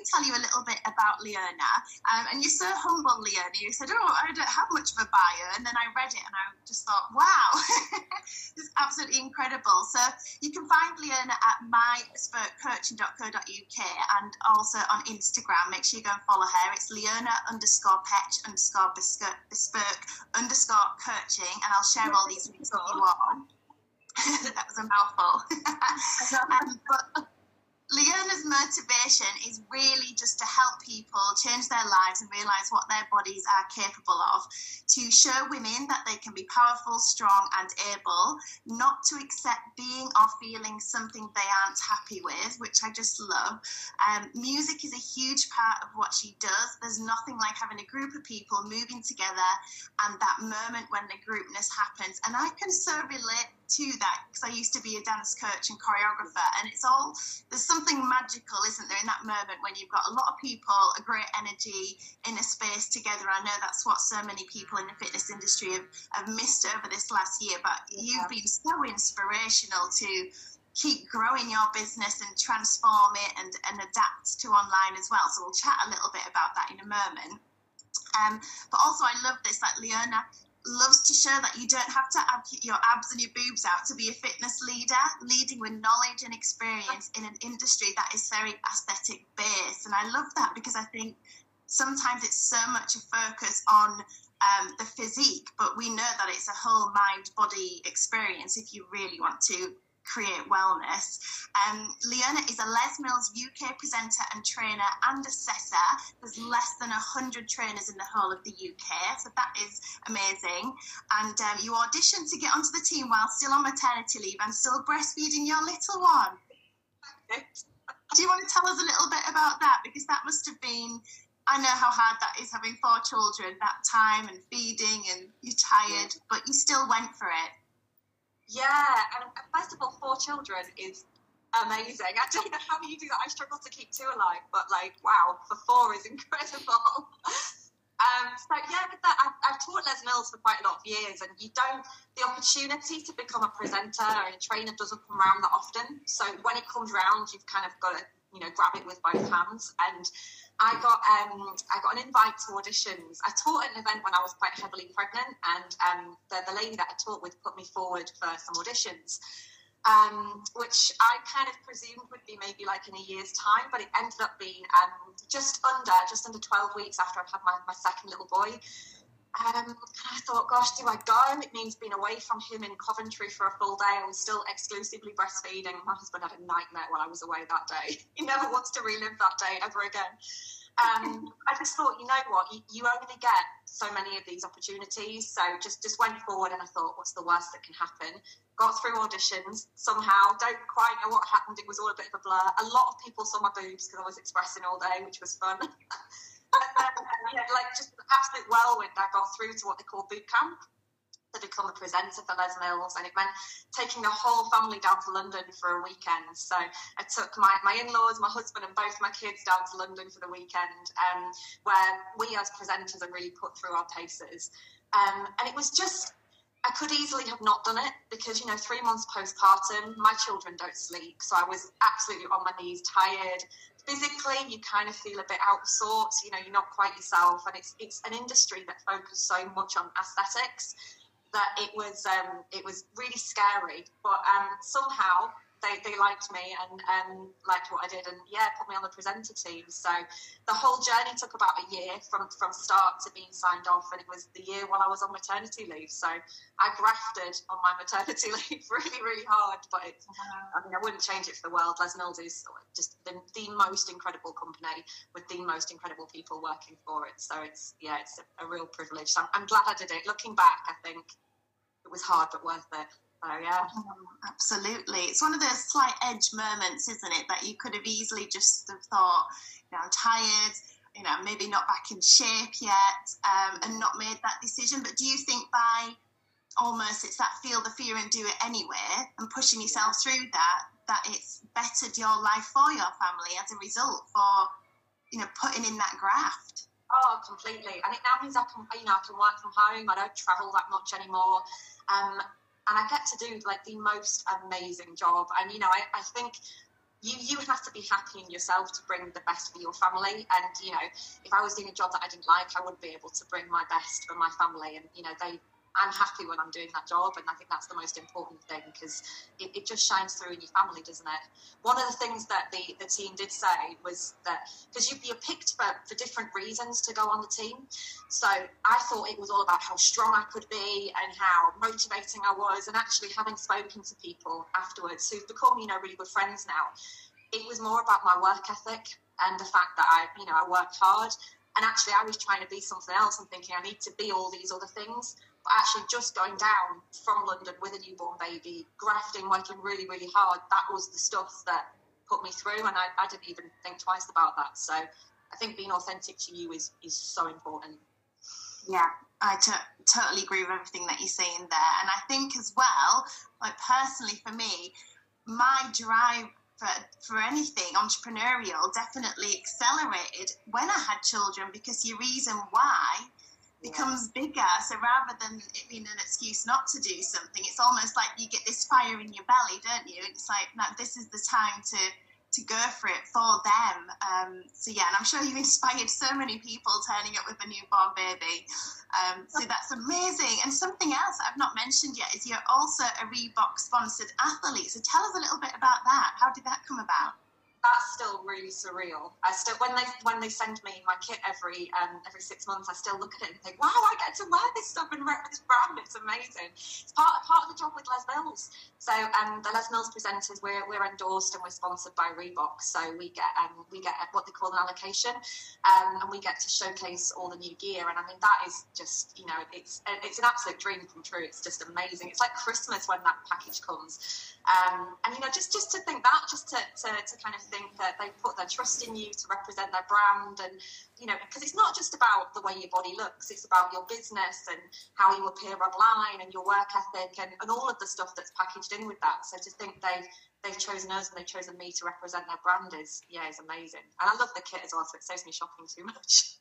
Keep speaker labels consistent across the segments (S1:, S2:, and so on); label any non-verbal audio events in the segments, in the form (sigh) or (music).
S1: me tell you a little bit about Leona. Um, and you're so humble, Leona. You said, oh, I don't have much of a bio. And then I read it and I just thought, wow, (laughs) this is absolutely incredible. So you can find Leona at mybespokecoaching.co.uk and also on Instagram. Make sure you go and follow her. It's Leona underscore petch underscore bespoke underscore coaching. And I'll share all these links with you all. (laughs) that was a mouthful. (laughs) um, but Leona's motivation is really just to help people change their lives and realize what their bodies are capable of, to show women that they can be powerful, strong, and able, not to accept being or feeling something they aren't happy with, which I just love. Um, music is a huge part of what she does. There's nothing like having a group of people moving together and that moment when the groupness happens. And I can so relate to that because I used to be a dance coach and choreographer, and it's all there's something magical, isn't there, in that moment when you've got a lot of people, a great energy in a space together. I know that's what so many people in the fitness industry have, have missed over this last year, but yeah. you've been so inspirational to keep growing your business and transform it and, and adapt to online as well. So we'll chat a little bit about that in a moment. Um, but also, I love this. Like Leona loves to show that you don't have to have your abs and your boobs out to be a fitness leader, leading with knowledge and experience in an industry that is very aesthetic based. And I love that because I think sometimes it's so much a focus on um, the physique, but we know that it's a whole mind body experience if you really want to create wellness. Um, Leona is a Les Mills UK presenter and trainer and assessor. There's less than 100 trainers in the whole of the UK, so that is amazing. And um, you auditioned to get onto the team while still on maternity leave and still breastfeeding your little one. Do you want to tell us a little bit about that? Because that must have been I know how hard that is having four children, that time and feeding, and you're tired, but you still went for it.
S2: Yeah, and first of all, four children is amazing. I don't know how you do that. I struggle to keep two alive, but like, wow, for four is (laughs) incredible. um, so yeah, with that, I've, I've, taught Les Mills for quite a lot of years, and you don't the opportunity to become a presenter and a trainer doesn't come around that often. So when it comes around, you've kind of got to you know grab it with both hands and I got um, I got an invite to auditions. I taught at an event when I was quite heavily pregnant, and um, the, the lady that I taught with put me forward for some auditions, um, which I kind of presumed would be maybe like in a year's time, but it ended up being um, just under just under twelve weeks after I'd had my, my second little boy. Um, I thought, gosh, do I go? It means being away from him in Coventry for a full day. I was still exclusively breastfeeding. My husband had a nightmare while I was away that day. (laughs) He never wants to relive that day ever again. Um, (laughs) I just thought, you know what, you, you, only get so many of these opportunities. So just just went forward, and I thought, what's the worst that can happen? Got through auditions somehow. Don't quite know what happened. It was all a bit of a blur. A lot of people saw my boobs because I was expressing all day, which was fun. (laughs) yeah, like just an absolute whirlwind. I got through to what they call boot camp to become a presenter for Les Mills, and it meant taking the whole family down to London for a weekend. So I took my, my in laws, my husband, and both my kids down to London for the weekend, um, where we as presenters are really put through our paces. Um, and it was just I could easily have not done it because, you know, three months postpartum, my children don't sleep. So I was absolutely on my knees, tired, physically you kind of feel a bit out of sorts you know you're not quite yourself and it's it's an industry that focuses so much on aesthetics that it was um, it was really scary. But um, somehow they, they liked me and um, liked what I did and yeah, put me on the presenter team. So the whole journey took about a year from, from start to being signed off and it was the year while I was on maternity leave. So I grafted on my maternity (laughs) leave really, really hard. But it, I mean, I wouldn't change it for the world. Les Mills is just the, the most incredible company with the most incredible people working for it. So it's, yeah, it's a, a real privilege. So I'm, I'm glad I did it. Looking back, I think it was hard but worth it. Oh, yeah. Oh,
S1: absolutely. It's one of those slight edge moments, isn't it? That you could have easily just have thought, you know, I'm tired, you know, maybe not back in shape yet, um, and not made that decision. But do you think by almost it's that feel the fear and do it anyway and pushing yourself through that, that it's bettered your life for your family as a result for, you know, putting in that graft?
S2: Oh, completely. And it now means I can, you know, I can work from home. I don't travel that much anymore. Um, and I get to do like the most amazing job. And you know, I, I think you you have to be happy in yourself to bring the best for your family. And you know, if I was doing a job that I didn't like, I wouldn't be able to bring my best for my family. And you know, they I'm happy when I'm doing that job, and I think that's the most important thing because it, it, just shines through in your family, doesn't it? One of the things that the, the team did say was that because you, you're picked for, for different reasons to go on the team. So I thought it was all about how strong I could be and how motivating I was, and actually having spoken to people afterwards who've become, you know, really good friends now, it was more about my work ethic and the fact that I, you know, I worked hard. And actually, I was trying to be something else and thinking I need to be all these other things actually just going down from London with a newborn baby, grafting, working really, really hard, that was the stuff that put me through. And I, I didn't even think twice about that. So I think being authentic to you is, is so important.
S1: Yeah, I t- totally agree with everything that you're saying there. And I think as well, like personally for me, my drive for, for anything entrepreneurial definitely accelerated when I had children because your reason why becomes bigger. So rather than it being an excuse not to do something, it's almost like you get this fire in your belly, don't you? It's like, no, this is the time to to go for it for them. Um, so yeah, and I'm sure you've inspired so many people turning up with a newborn baby. Um, so that's amazing. And something else I've not mentioned yet is you're also a Reebok sponsored athlete. So tell us a little bit about that. How did that come about?
S2: That's still really surreal. I still when they when they send me my kit every um, every six months, I still look at it and think, wow, I get to wear this stuff and rep this brand. It's amazing. It's part part of the job with Les Mills. So um, the Les Mills presenters, we're, we're endorsed and we're sponsored by Reebok. So we get um, we get what they call an allocation, um, and we get to showcase all the new gear. And I mean that is just you know it's it's an absolute dream come true. It's just amazing. It's like Christmas when that package comes. Um, and you know just just to think that, just to, to, to kind of think that they put their trust in you to represent their brand and you know because it's not just about the way your body looks it's about your business and how you appear online and your work ethic and, and all of the stuff that's packaged in with that. So to think they they've chosen us and they've chosen me to represent their brand is yeah is amazing and i love the kit as well so it saves me shopping too much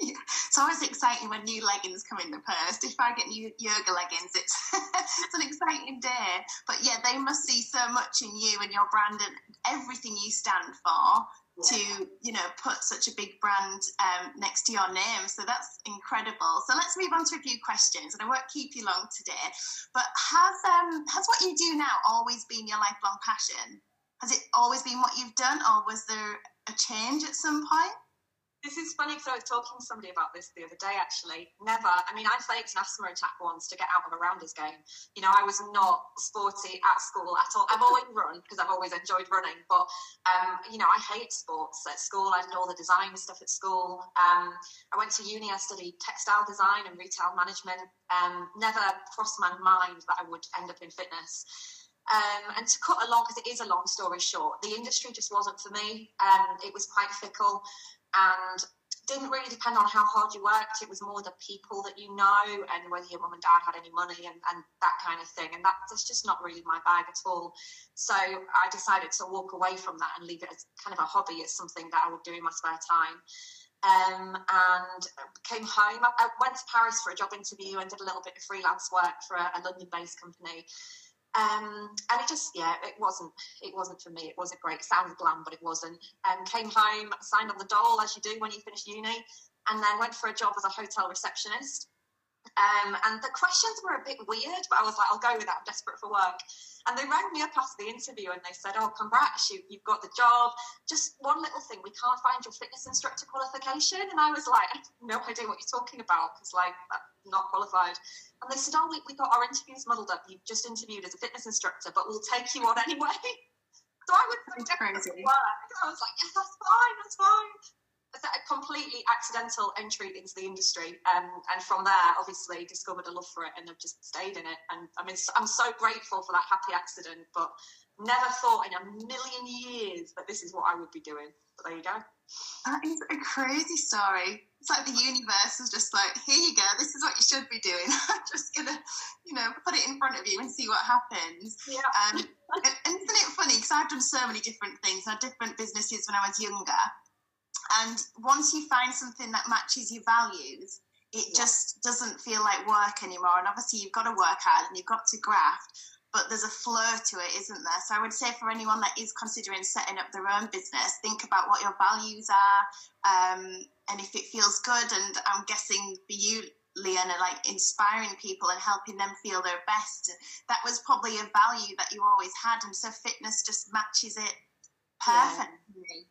S1: yeah. (laughs) It's always exciting when new leggings come in the post. If I get new yoga leggings, it's (laughs) it's an exciting day. But yeah, they must see so much in you and your brand and everything you stand for. To you know put such a big brand um, next to your name. So that's incredible. So let's move on to a few questions, and I won't keep you long today. But has um has what you do now always been your lifelong passion? Has it always been what you've done, or was there a change at some point?
S2: This is funny because I was talking to somebody about this the other day actually. Never, I mean, I faked an asthma attack once to get out of a rounders game. You know, I was not sporty at school at all. I've always run because I've always enjoyed running, but, um, you know, I hate sports at school. I did all the design stuff at school. Um, I went to uni, I studied textile design and retail management. Um, never crossed my mind that I would end up in fitness. Um, and to cut along, because it is a long story short, the industry just wasn't for me. Um, it was quite fickle and didn't really depend on how hard you worked. It was more the people that you know and whether your mum and dad had any money and, and that kind of thing. And that's just not really my bag at all. So I decided to walk away from that and leave it as kind of a hobby, as something that I would do in my spare time. Um, and came home. I, I, went to Paris for a job interview and did a little bit of freelance work for a, a London-based company. Um, and it just, yeah, it wasn't, it wasn't for me. It wasn't great. It sounded glam, but it wasn't. Um, came home, signed on the dole as you do when you finish uni, and then went for a job as a hotel receptionist. Um, and the questions were a bit weird, but I was like, I'll go with that. I'm desperate for work. And they rang me up after the interview and they said, Oh, congrats, you, you've got the job. Just one little thing, we can't find your fitness instructor qualification. And I was like, I have no idea what you're talking about because, like, I'm not qualified. And they said, Oh, we, we got our interviews muddled up. You've just interviewed as a fitness instructor, but we'll take you on (laughs) anyway. so I was like, crazy. I was like, Yeah, that's fine, that's fine a completely accidental entry into the industry, um, and from there, obviously, discovered a love for it, and I've just stayed in it. And I mean, I'm so grateful for that happy accident, but never thought in a million years that this is what I would be doing. But there you go.
S1: That is a crazy story. It's like the universe is just like, here you go, this is what you should be doing. (laughs) I'm just gonna, you know, put it in front of you and see what happens.
S2: Yeah.
S1: Um, and isn't it funny? Because I've done so many different things. I had different businesses when I was younger, and once you find something that matches your values, it yeah. just doesn't feel like work anymore. And obviously, you've got to work hard and you've got to graft. but there's a flow to it, isn't there? So I would say for anyone that is considering setting up their own business, think about what your values are, um, and if it feels good. And I'm guessing for you, Leona, like inspiring people and helping them feel their best. That was probably a value that you always had, and so fitness just matches it perfectly. Yeah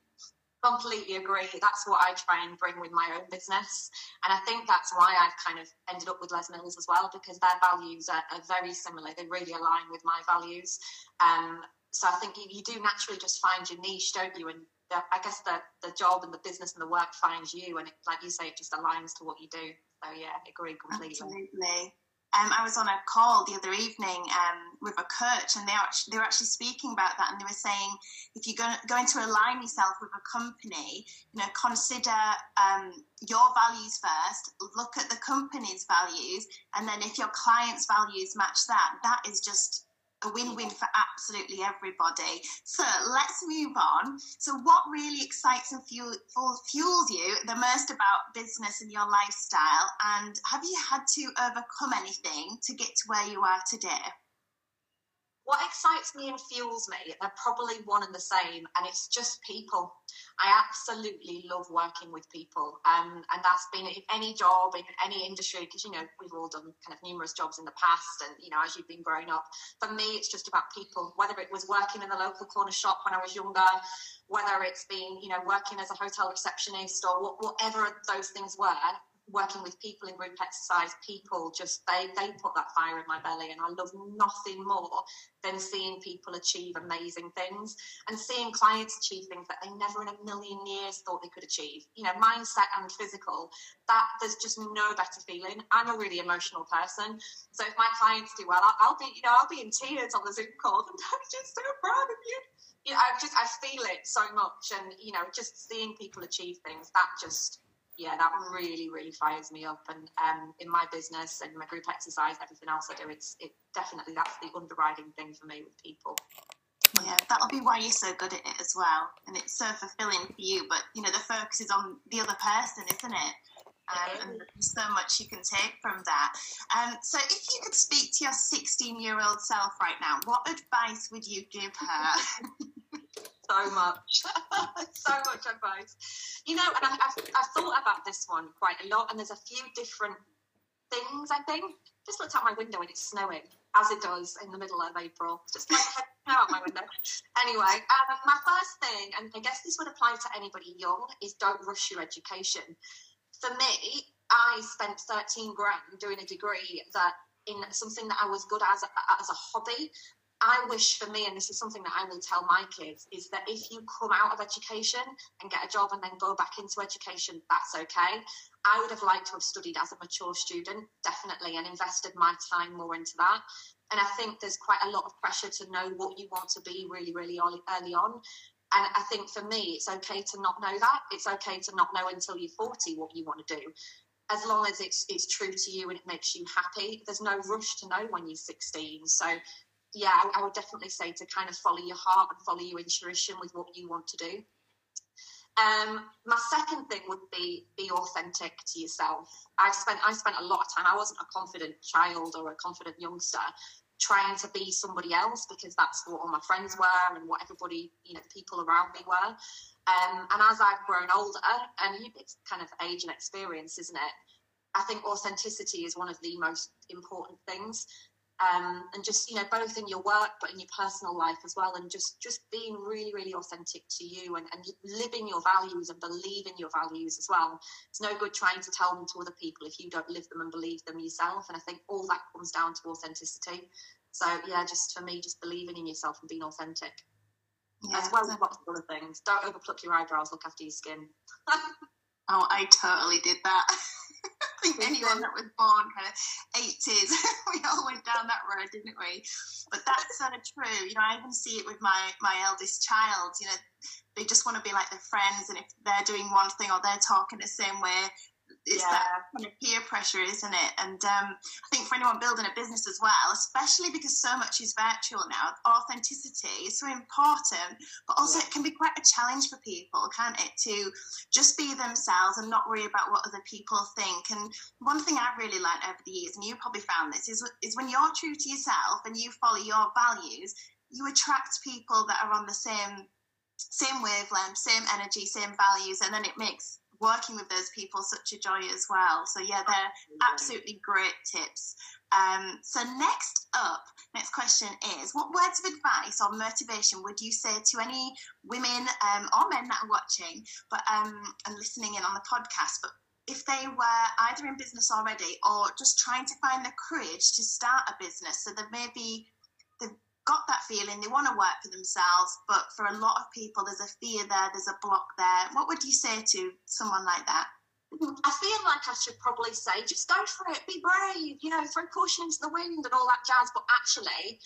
S2: completely agree. That's what I try and bring with my own business. And I think that's why I've kind of ended up with Les Mills as well, because their values are, are very similar. They really align with my values. Um, so I think you, you, do naturally just find your niche, don't you? And the, I guess the, the job and the business and the work finds you. And it, like you say, it just aligns to what you do. So yeah, agree completely.
S1: Absolutely. Um, I was on a call the other evening um, with a coach, and they were, actually, they were actually speaking about that, and they were saying if you're going, going to align yourself with a company, you know, consider um, your values first, look at the company's values, and then if your client's values match that, that is just a win-win for absolutely everybody. So let's move on. So what really excites and fuel, fuels you the most about business and your lifestyle? And have you had to overcome anything to get to where you are today?
S2: What excites me and fuels me, they're probably one and the same, and it's just people. I absolutely love working with people, um, and that's been in any job, in any industry, because you know we've all done kind of numerous jobs in the past, and you know as you've been growing up. For me, it's just about people. Whether it was working in the local corner shop when I was younger, whether it's been you know working as a hotel receptionist or whatever those things were, working with people in group exercise, people just they they put that fire in my belly, and I love nothing more than seeing people achieve amazing things and seeing clients achieve things that they never in a million years thought they could achieve. You know, mindset and physical. That there's just no better feeling. I'm a really emotional person, so if my clients do well, I'll, I'll be you know I'll be in tears on the Zoom call, and (laughs) I'm just so proud of you. You know, I just I feel it so much, and you know, just seeing people achieve things that just yeah, that really, really fires me up. And um, in my business and my group exercise, everything else I do, it's it definitely that's the underwriting thing for me with people.
S1: Yeah, that'll be why you're so good at it as well, and it's so fulfilling for you. But you know, the focus is on the other person, isn't it? Um, and there's so much you can take from that. Um, so, if you could speak to your 16 year old self right now, what advice would you give her? (laughs)
S2: so much, (laughs) so much advice. You know, and I, have I've thought about this one quite a lot, and there's a few different things. I think just looked out my window and it's snowing, as it does in the middle of April. Just like out my window. Anyway, um, my first thing, and I guess this would apply to anybody young, is don't rush your education. For me, I spent 13 grand doing a degree that in something that I was good as as a hobby I wish for me, and this is something that I will tell my kids, is that if you come out of education and get a job and then go back into education, that's okay. I would have liked to have studied as a mature student, definitely, and invested my time more into that. And I think there's quite a lot of pressure to know what you want to be really, really early on. And I think for me, it's okay to not know that. It's okay to not know until you're 40 what you want to do as long as it's it's true to you and it makes you happy. There's no rush to know when you're 16. So yeah, I, I, would definitely say to kind of follow your heart and follow your intuition with what you want to do. Um, my second thing would be be authentic to yourself. I spent I spent a lot of time. I wasn't a confident child or a confident youngster trying to be somebody else because that's what all my friends were and what everybody you know the people around me were. Um, and as I've grown older, and it's kind of age and experience, isn't it? I think authenticity is one of the most important things um, and just you know both in your work but in your personal life as well and just just being really really authentic to you and, and living your values and believing your values as well. It's no good trying to tell them to other people if you don't live them and believe them yourself. And i think all that comes down to authenticity. So yeah just for me just believing in yourself and being authentic. Yeah, as well as lots of other things. Don't overpluck your eyebrows look after your skin. (laughs)
S1: Oh i totally did that (laughs) (laughs) I think anyone that was born kind of 80s, (laughs) we all went down that road, didn't we? But that's sort of true. You know, I even see it with my, my eldest child. You know, they just want to be like their friends, and if they're doing one thing or they're talking the same way, it's yeah. that kind of peer pressure, isn't it? And um, I think for anyone building a business as well, especially because so much is virtual now, authenticity is so important. But also, yeah. it can be quite a challenge for people, can't it, to just be themselves and not worry about what other people think. And one thing I've really learned over the years, and you probably found this, is is when you're true to yourself and you follow your values, you attract people that are on the same same wavelength, same energy, same values, and then it makes working with those people such a joy as well. So yeah, they're absolutely great tips. Um, so next up, next question is: What words of advice or motivation would you say to any women um, or men that are watching, but um, and listening in on the podcast, but if they were either in business already or just trying to find the courage to start a business, so they may they've got that feeling they want to work for themselves, but for a lot of people, there's a fear there, there's a block there. What would you say to someone like that? Mm-hmm.
S2: I feel like I should probably say, just go for it, be brave, you know, throw caution into the wind and all that jazz. But actually,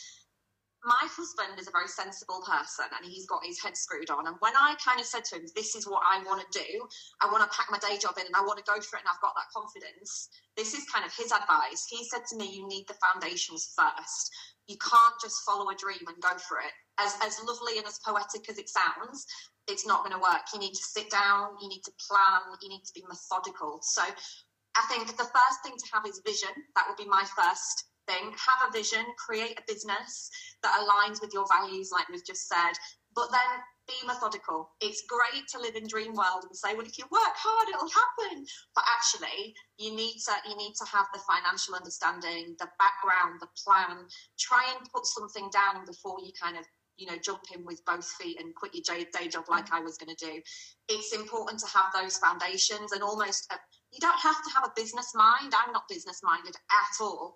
S2: my husband is a very sensible person and he's got his head screwed on. And when I kind of said to him, This is what I want to do, I want to pack my day job in and I want to go for it and I've got that confidence, this is kind of his advice. He said to me, You need the foundations first you can't just follow a dream and go for it. As, as lovely and as poetic as it sounds, it's not going to work. You need to sit down, you need to plan, you need to be methodical. So I think the first thing to have is vision. That would be my first thing. Have a vision, create a business that aligns with your values, like we've just said. But then be methodical. It's great to live in dream world and say, well, if you work hard, it'll happen. But actually, you need to you need to have the financial understanding, the background, the plan. Try and put something down before you kind of you know jump in with both feet and quit your day job like I was going to do. It's important to have those foundations and almost. A, you don't have to have a business mind. I'm not business minded at all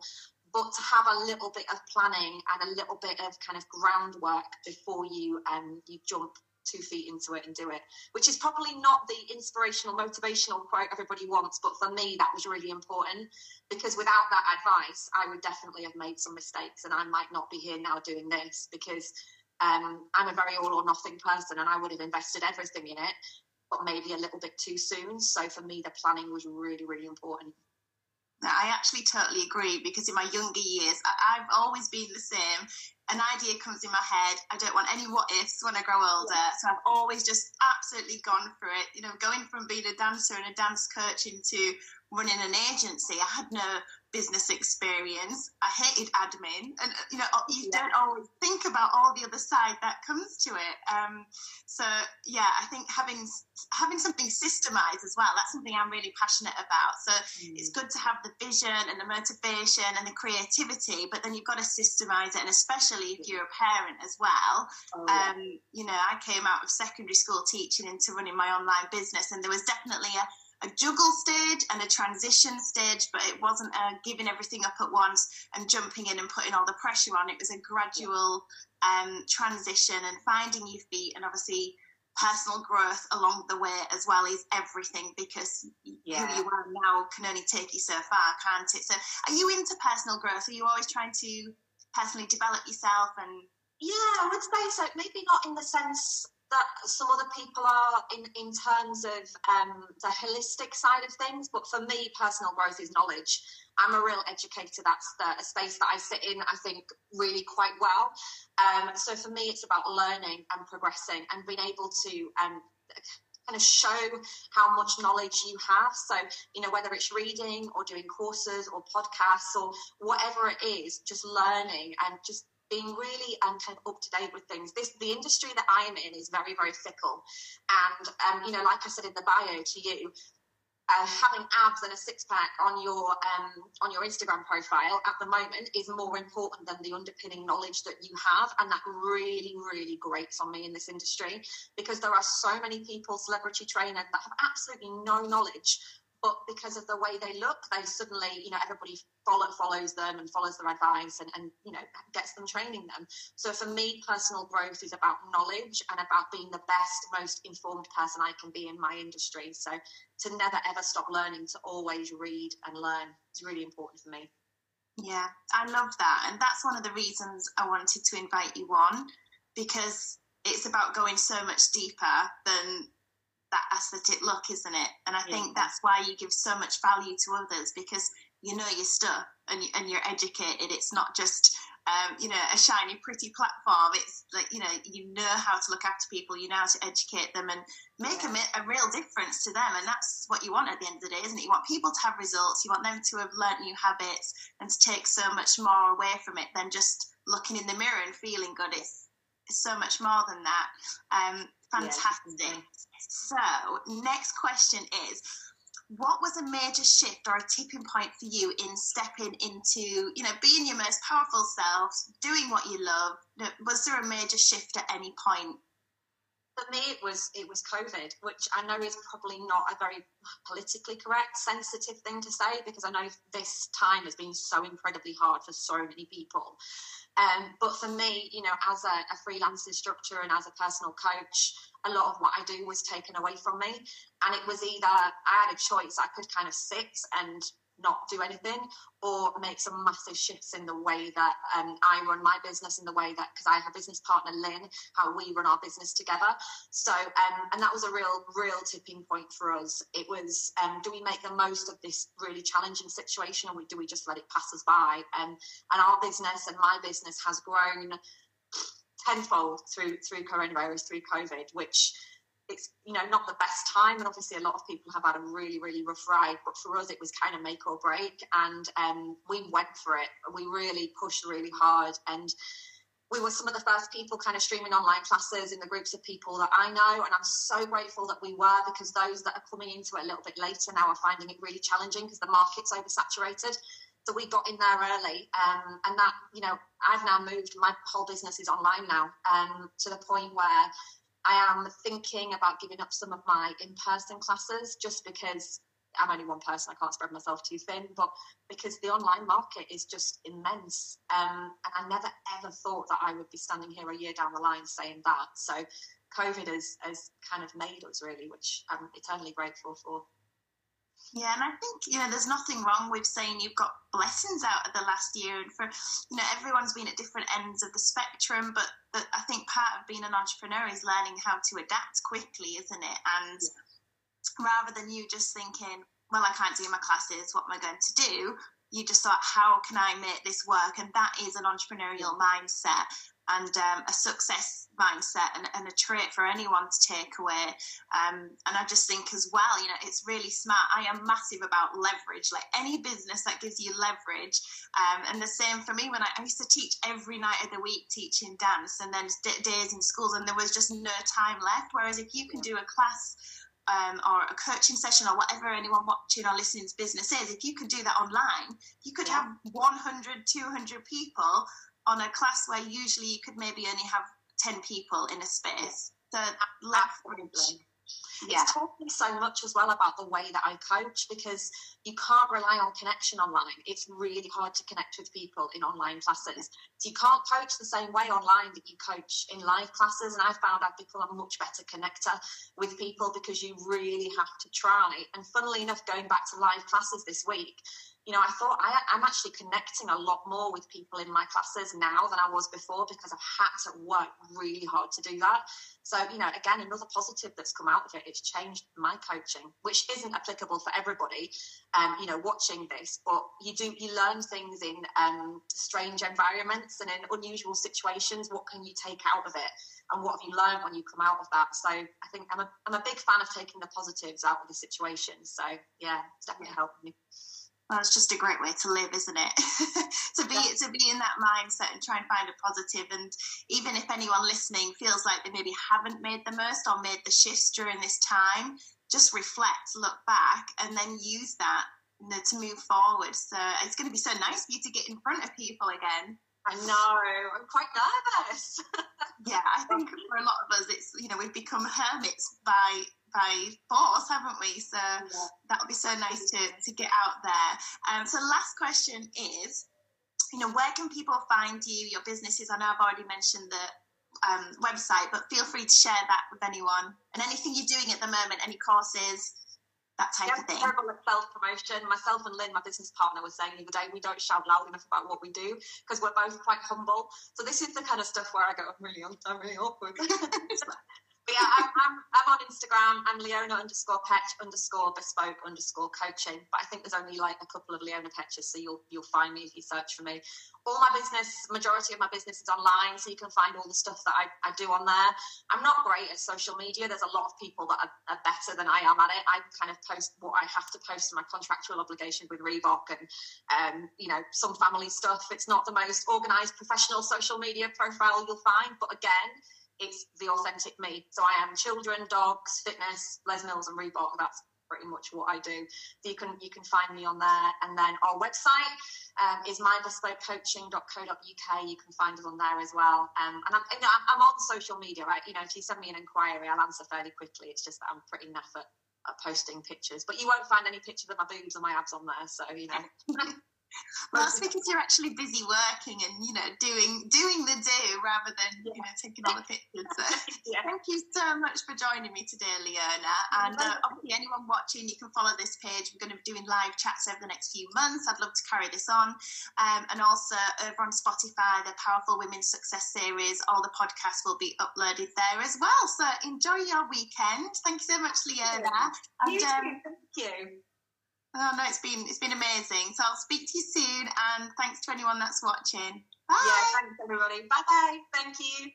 S2: but to have a little bit of planning and a little bit of kind of groundwork before you um you jump two feet into it and do it which is probably not the inspirational motivational quote everybody wants but for me that was really important because without that advice i would definitely have made some mistakes and i might not be here now doing this because um, i'm a very all or nothing person and i would have invested everything in it but maybe a little bit too soon. So for me the planning was really really important
S1: I actually totally agree because in my younger years, I, have always been the same. An idea comes in my head. I don't want any what ifs when I grow older. Yeah. So I've always just absolutely gone for it. You know, going from being a dancer and a dance coach into running an agency, I had no business experience. I hated admin, and uh, you know you yeah. don't always think about all the other side that comes to it. Um, so yeah, I think having having something systemized as well. That's something I'm really passionate about. So mm. it's good to have the vision and the motivation and the creativity, but then you've got to systemize it, and especially if you're a parent as well. Oh, yeah. um, you know, I came out of secondary school teaching into running my online business, and there was definitely a a juggle stage and a transition stage, but it wasn't a giving everything up at once and jumping in and putting all the pressure on. It was a gradual um, transition and finding your feet, and obviously personal growth along the way as well is everything because yeah. who you are now can only take you so far, can't it? So, are you into personal growth? Are you always trying to personally develop yourself and?
S2: Yeah, I would say so. Maybe not in the sense that some other people are in, in terms of um, the holistic side of things. But for me, personal growth is knowledge. I'm a real educator. That's the, a space that I sit in, I think, really quite well. Um, so for me, it's about learning and progressing and being able to um, kind of show how much knowledge you have. So, you know, whether it's reading or doing courses or podcasts or whatever it is, just learning and just being really um, kind of up to date with things. This the industry that I am in is very very fickle, and um, you know, like I said in the bio to you, uh, having abs and a six pack on your um, on your Instagram profile at the moment is more important than the underpinning knowledge that you have, and that really really grates on me in this industry because there are so many people, celebrity trainers, that have absolutely no knowledge but because of the way they look, they suddenly, you know, everybody follow, follows them and follows their advice and, and, you know, gets them training them. So for me, personal growth is about knowledge and about being the best, most informed person I can be in my industry. So to never ever stop learning, to always read and learn is really important for me.
S1: Yeah, I love that. And that's one of the reasons I wanted to invite you on because it's about going so much deeper than that aesthetic look, isn't it? And I think that's why you give so much value to others because you know your stuff and, you, and you're educated. It's not just um, you know, a shiny, pretty platform. It's like, you know, you know how to look after people, you know how to educate them and make yeah. a, a, real difference to them. And that's what you want at the end of the day, isn't it? You want people to have results, you want them to have learnt new habits and to take so much more away from it than just looking in the mirror and feeling good. It's, it's so much more than that. Um, fantastic. Yeah, so, next question is what was a major shift or a tipping point for you in stepping into you know being your most powerful self doing what you love was there a major shift at any point
S2: for me it was it was covid which i know is probably not a very politically correct sensitive thing to say because i know this time has been so incredibly hard for so many people um, but for me you know as a, a freelance instructor and as a personal coach a lot of what I do was taken away from me. And it was either I had a choice, I could kind of sit and not do anything or make some massive shifts in the way that um, I run my business in the way that because I have a business partner Lynn how we run our business together. So um, and that was a real real tipping point for us. It was um, do we make the most of this really challenging situation or do we just let it pass us by? Um, and our business and my business has grown tenfold through through coronavirus, through COVID, which it's you know not the best time, and obviously a lot of people have had a really really rough ride. But for us, it was kind of make or break, and um, we went for it. We really pushed really hard, and we were some of the first people kind of streaming online classes in the groups of people that I know, and I'm so grateful that we were because those that are coming into it a little bit later now are finding it really challenging because the market's oversaturated. So we got in there early, um, and that you know I've now moved. My whole business is online now, um, to the point where I am thinking about giving up some of my in-person classes just because I'm only one person. I can't spread myself too thin, but because the online market is just immense, um, and I never ever thought that I would be standing here a year down the line saying that. So COVID has has kind of made us really, which I'm eternally grateful for.
S1: Yeah, and I think you know there's nothing wrong with saying you've got blessings out of the last year, and for you know everyone's been at different ends of the spectrum. But the, I think part of being an entrepreneur is learning how to adapt quickly, isn't it? And yeah. rather than you just thinking, well, I can't do my classes, what am I going to do? You just thought, how can I make this work? And that is an entrepreneurial mindset and um, a success mindset and, and, a trait for anyone to take away. Um, and I just think as well, you know, it's really smart. I am massive about leverage, like any business that gives you leverage. Um, and the same for me when I, I, used to teach every night of the week teaching dance and then d- days in schools and there was just no time left. Whereas if you can do a class um, or a coaching session or whatever anyone watching or listening's business is, if you could do that online, you could yeah. have 100, 200 people on a class where usually you could maybe only have 10 people in a space. So
S2: leverage. Yeah. It's taught me so much as well about the way that I coach because you can't rely on connection online. It's really hard to connect with people in online classes. So you can't coach the same way online that you coach in live classes. And I found I've become a much better connector with people because you really have to try. And funnily enough, going back to live classes this week, you know, I thought I, am actually connecting a lot more with people in my classes now than I was before because I've had to work really hard to do that. So, you know, again, another positive that's come out of it, it's changed my coaching, which isn't applicable for everybody, um, you know, watching this, but you do, you learn things in um, strange environments and in unusual situations. What can you take out of it? And what have you learned when you come out of that? So I think I'm a, I'm a big fan of taking the positives out of the situation. So yeah, it's definitely helped me.
S1: Well, it's just a great way to live, isn't it? (laughs) to be yeah. to be in that mindset and try and find a positive. And even if anyone listening feels like they maybe haven't made the most or made the shifts during this time, just reflect, look back, and then use that you know, to move forward. So it's going to be so nice for you to get in front of people again.
S2: I know. I'm quite nervous. (laughs)
S1: yeah, I think for a lot of us, it's you know we've become hermits by by force, haven't we? So yeah. that would be so nice to, to get out there. Um, so, last question is, you know, where can people find you, your businesses? I know I've already mentioned the um, website, but feel free to share that with anyone and anything you're doing at the moment, any courses, that type yeah, of thing.
S2: Terrible at self promotion. Myself and Lynn, my business partner, was saying the other day, we don't shout loud enough about what we do because we're both quite humble. So this is the kind of stuff where I go, I'm really, I'm really awkward. (laughs) (laughs) Yeah, I'm, I'm, I'm on Instagram. I'm Leona underscore Petch underscore bespoke underscore coaching. But I think there's only like a couple of Leona Petches, so you'll you'll find me if you search for me. All my business, majority of my business is online, so you can find all the stuff that I, I do on there. I'm not great at social media. There's a lot of people that are, are better than I am at it. I kind of post what I have to post my contractual obligation with Reebok and um, you know some family stuff. It's not the most organised professional social media profile you'll find, but again it's the authentic me. So I am children, dogs, fitness, Les Mills, and Reebok. That's pretty much what I do. You can you can find me on there, and then our website um, is mybespokecoaching.co.uk. You can find us on there as well. Um, and I'm, you know, I'm on social media, right? You know, if you send me an inquiry, I'll answer fairly quickly. It's just that I'm pretty naff at, at posting pictures, but you won't find any pictures of my boobs or my abs on there. So you know. (laughs)
S1: Well, that's because you're actually busy working and you know doing doing the do rather than you know taking all the pictures. So (laughs) yeah. thank you so much for joining me today, Leona. And uh, obviously, anyone watching, you can follow this page. We're going to be doing live chats over the next few months. I'd love to carry this on, um, and also over on Spotify, the Powerful Women Success Series. All the podcasts will be uploaded there as well. So enjoy your weekend. Thank you so much, Leona.
S2: Yeah. And, um, Thank you.
S1: Oh no, it's been it's been amazing. So I'll speak to you soon, and thanks to anyone that's watching. Bye.
S2: Yeah, thanks everybody. Bye bye. Thank you.